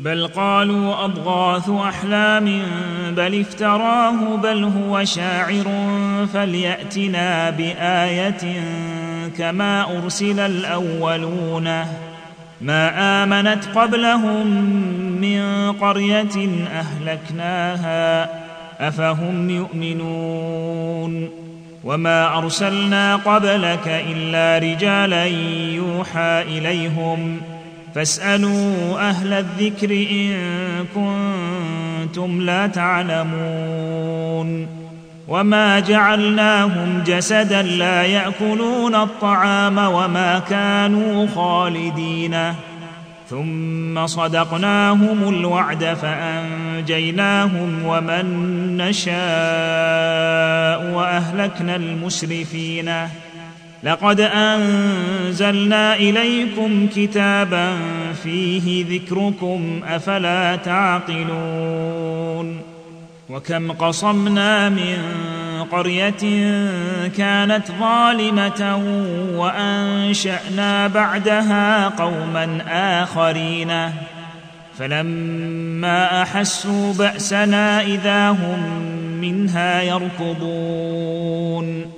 بل قالوا أضغاث أحلام بل افتراه بل هو شاعر فليأتنا بآية كما أرسل الأولون. ما آمنت قبلهم من قرية أهلكناها أفهم يؤمنون؟ وما أرسلنا قبلك إلا رجالا يوحى إليهم. فاسألوا أهل الذكر إن كنتم لا تعلمون وما جعلناهم جسدا لا يأكلون الطعام وما كانوا خالدين ثم صدقناهم الوعد فأنجيناهم ومن نشاء وأهلكنا المسرفين لقد أنزلنا إليكم كتابا فيه ذكركم أفلا تعقلون وكم قصمنا من قرية كانت ظالمة وأنشأنا بعدها قوما آخرين فلما أحسوا بأسنا إذا هم منها يركضون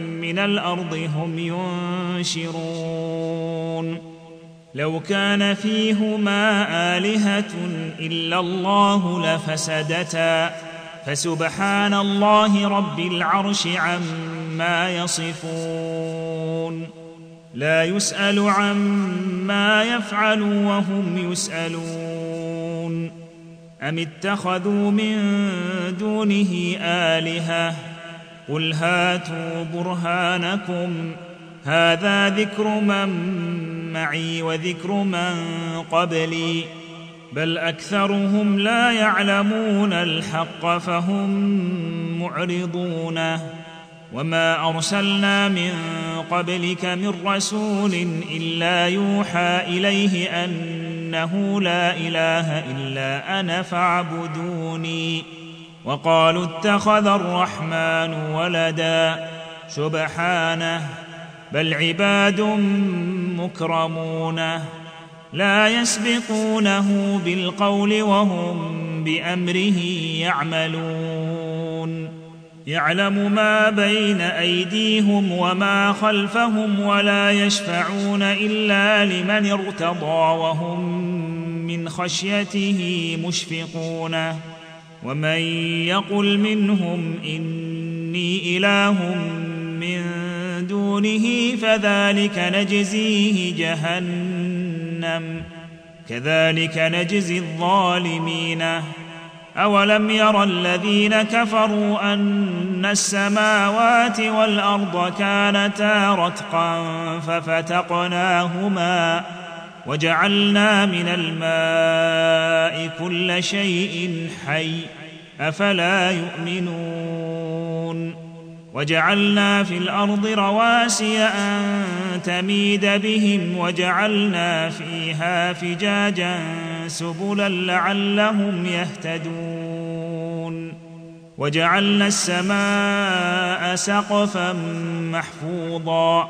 من الأرض هم ينشرون. لو كان فيهما آلهة إلا الله لفسدتا. فسبحان الله رب العرش عما يصفون. لا يسأل عما يفعل وهم يسألون. أم اتخذوا من دونه آلهة؟ قل هاتوا برهانكم هذا ذكر من معي وذكر من قبلي بل اكثرهم لا يعلمون الحق فهم معرضون وما ارسلنا من قبلك من رسول الا يوحى اليه انه لا اله الا أنا فاعبدوني وقالوا اتخذ الرحمن ولدا سبحانه بل عباد مكرمون لا يسبقونه بالقول وهم بأمره يعملون. يعلم ما بين أيديهم وما خلفهم ولا يشفعون إلا لمن ارتضى وهم من خشيته مشفقون. ومن يقل منهم إني إله من دونه فذلك نجزيه جهنم كذلك نجزي الظالمين. أولم ير الذين كفروا أن السماوات والأرض كانتا رتقا ففتقناهما وجعلنا من الماء كل شيء حي أفلا يؤمنون وجعلنا في الأرض رواسي أن تميد بهم وجعلنا فيها فجاجا سبلا لعلهم يهتدون وجعلنا السماء سقفا محفوظا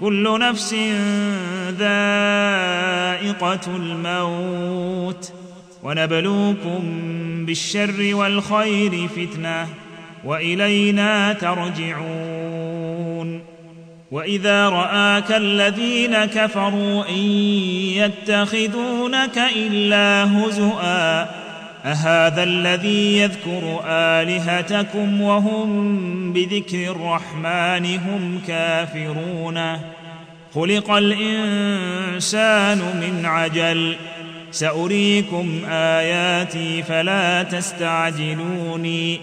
كل نفس ذائقة الموت ونبلوكم بالشر والخير فتنة وإلينا ترجعون وإذا رآك الذين كفروا إن يتخذونك إلا هزؤا أهذا الذي يذكر آلهتكم وهم بذكر الرحمن هم كافرون؟ خلق الإنسان من عجل. سأريكم آياتي فلا تستعجلوني.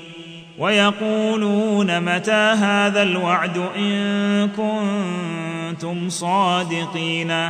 ويقولون متى هذا الوعد إن كنتم صادقين؟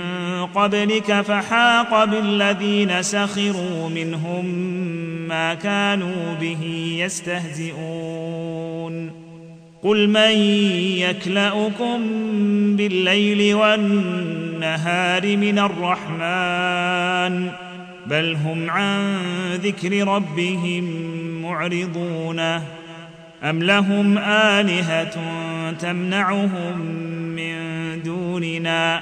قبلك فحاق بالذين سخروا منهم ما كانوا به يستهزئون. قل من يكلأكم بالليل والنهار من الرحمن؟ بل هم عن ذكر ربهم معرضون. أم لهم آلهة تمنعهم من دوننا؟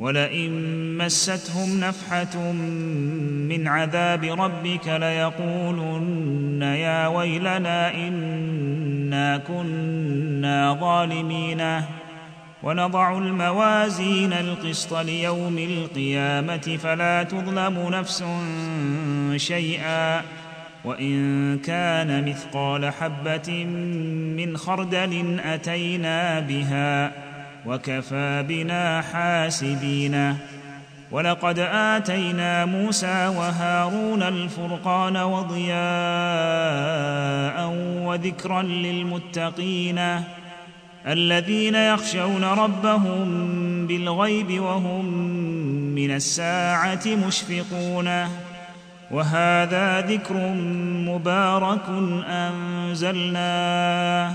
ولئن مستهم نفحة من عذاب ربك ليقولن يا ويلنا إنا كنا ظالمين. ونضع الموازين القسط ليوم القيامة فلا تظلم نفس شيئا. وإن كان مثقال حبة من خردل أتينا بها. وكفى بنا حاسبين. ولقد آتينا موسى وهارون الفرقان وضياء وذكرا للمتقين الذين يخشون ربهم بالغيب وهم من الساعة مشفقون. وهذا ذكر مبارك أنزلناه.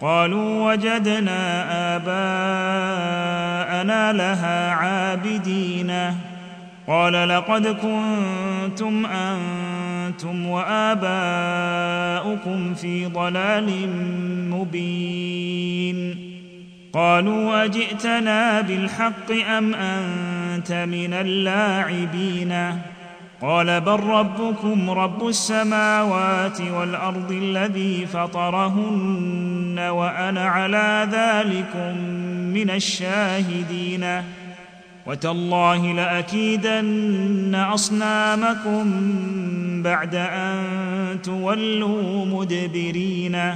قالوا وجدنا آباءنا لها عابدين. قال لقد كنتم أنتم وآباؤكم في ضلال مبين. قالوا أجئتنا بالحق أم أنت من اللاعبين؟ قال بل ربكم رب السماوات والأرض الذي فطرهن وأنا على ذلكم من الشاهدين. وتالله لأكيدن أصنامكم بعد أن تولوا مدبرين.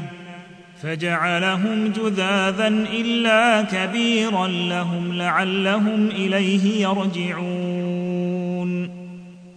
فجعلهم جذاذا إلا كبيرا لهم لعلهم إليه يرجعون.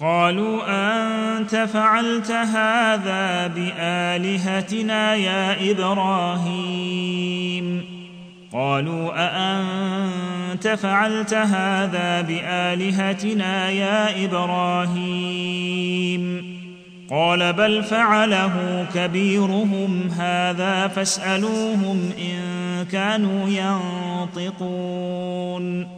قالوا أنت فعلت هذا بآلهتنا يا إبراهيم. قالوا أأنت فعلت هذا بآلهتنا يا إبراهيم؟ قال بل فعله كبيرهم هذا فاسألوهم إن كانوا ينطقون.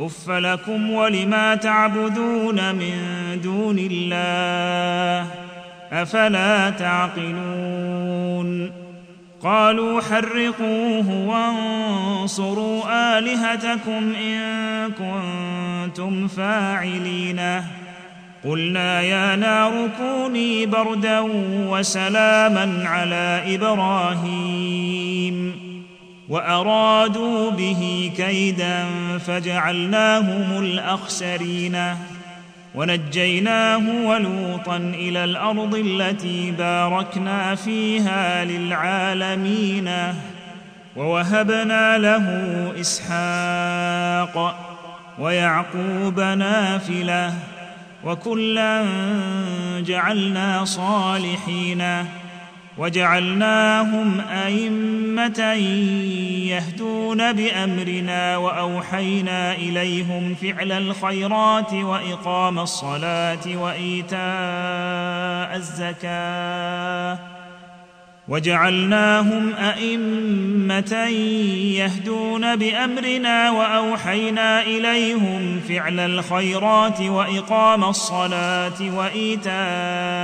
اف لكم ولما تعبدون من دون الله افلا تعقلون قالوا حرقوه وانصروا الهتكم ان كنتم فاعلين قلنا يا نار كوني بردا وسلاما على إبراهيم وأرادوا به كيدا فجعلناهم الأخسرين ونجيناه ولوطا إلى الأرض التي باركنا فيها للعالمين ووهبنا له إسحاق ويعقوب نافلة وكلا جعلنا صالحين وجعلناهم أئمة يهدون بأمرنا وأوحينا إليهم فعل الخيرات وإقام الصلاة وإيتاء الزكاة وجعلناهم أئمة يهدون بأمرنا وأوحينا إليهم فعل الخيرات وإقام الصلاة وإيتاء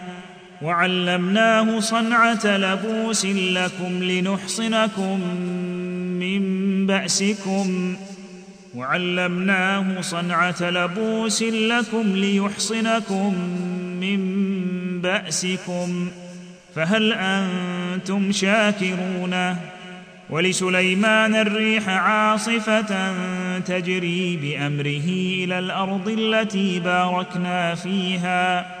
وعلمناه صنعة لبوس لكم لنحصنكم من بأسكم. وعلمناه صنعة لبوس لكم ليحصنكم من بأسكم. فهل أنتم شاكرون؟ ولسليمان الريح عاصفة تجري بأمره إلى الأرض التي باركنا فيها.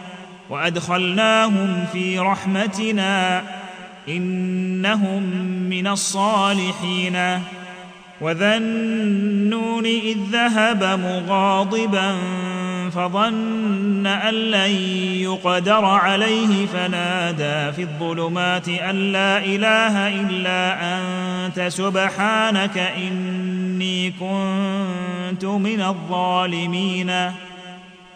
وأدخلناهم في رحمتنا إنهم من الصالحين. وذا النون إذ ذهب مغاضبا فظن أن لن يقدر عليه فنادى في الظلمات أن لا إله إلا أنت سبحانك إني كنت من الظالمين.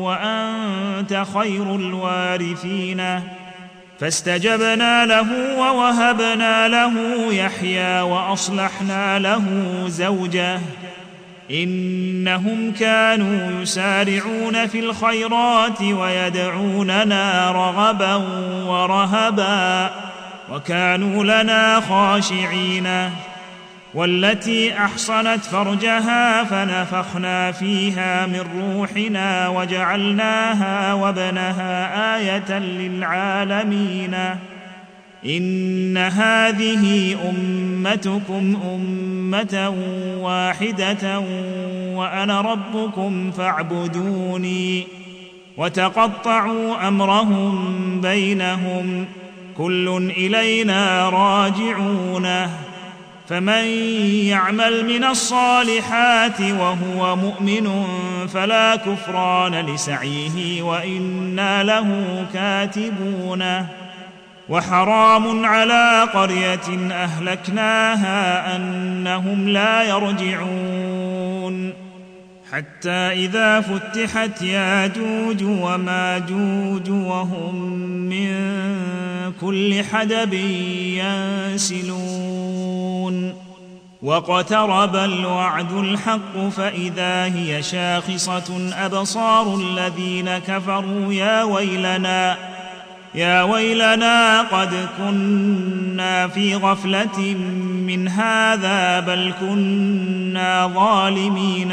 وأنت خير الوارثين. فاستجبنا له ووهبنا له يحيى وأصلحنا له زوجه. إنهم كانوا يسارعون في الخيرات ويدعوننا رغبا ورهبا. وكانوا لنا خاشعين. والتي أحصنت فرجها فنفخنا فيها من روحنا وجعلناها وابنها آية للعالمين. إن هذه أمتكم أمة واحدة وأنا ربكم فاعبدوني وتقطعوا أمرهم بينهم. كل إلينا راجعونه فمن يعمل من الصالحات وهو مؤمن فلا كفران لسعيه وإنا له كاتبون. وحرام على قرية أهلكناها أنهم لا يرجعون. حتى إذا فتحت ياجوج وماجوج وهم من كل حدب ينسلون. واقترب الوعد الحق فإذا هي شاخصة. أبصار الذين كفروا يا ويلنا يا ويلنا قد كنا في غفلة من هذا بل كنا ظالمين.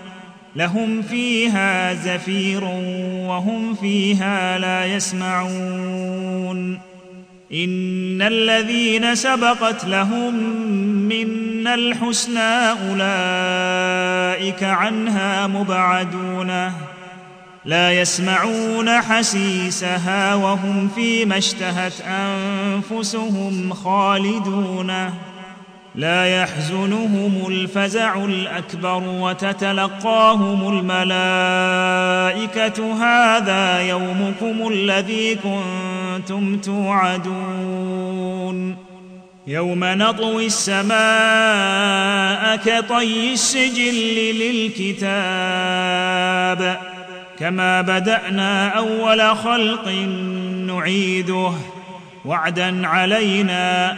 لهم فيها زفير وهم فيها لا يسمعون. إن الذين سبقت لهم منا الحسنى أولئك عنها مبعدون. لا يسمعون حسيسها وهم فيما اشتهت أنفسهم خالدون. لا يحزنهم الفزع الأكبر وتتلقاهم الملائكة. هذا يومكم الذي كنتم توعدون. يوم نطوي السماء كطي السجل للكتاب. كما بدأنا أول خلق نعيده. وعدا علينا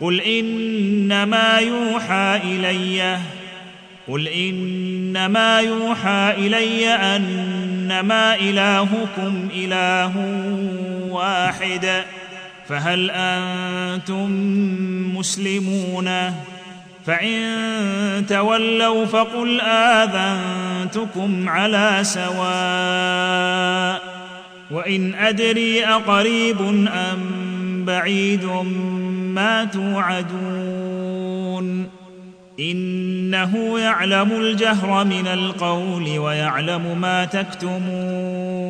قل انما يوحى الي قل انما يوحى الي انما الهكم اله واحد فهل أنتم مسلمون؟ فان تولوا فقل اذنتكم على سواء وان ادري اقريب ام بعيد ما توعدون إنه يعلم الجهر من القول ويعلم ما تكتمون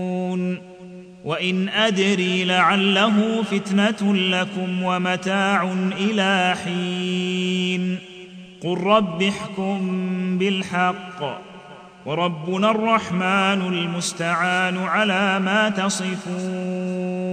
وإن أدري لعله فتنة لكم ومتاع إلى حين قل رب احكم بالحق وربنا الرحمن المستعان على ما تصفون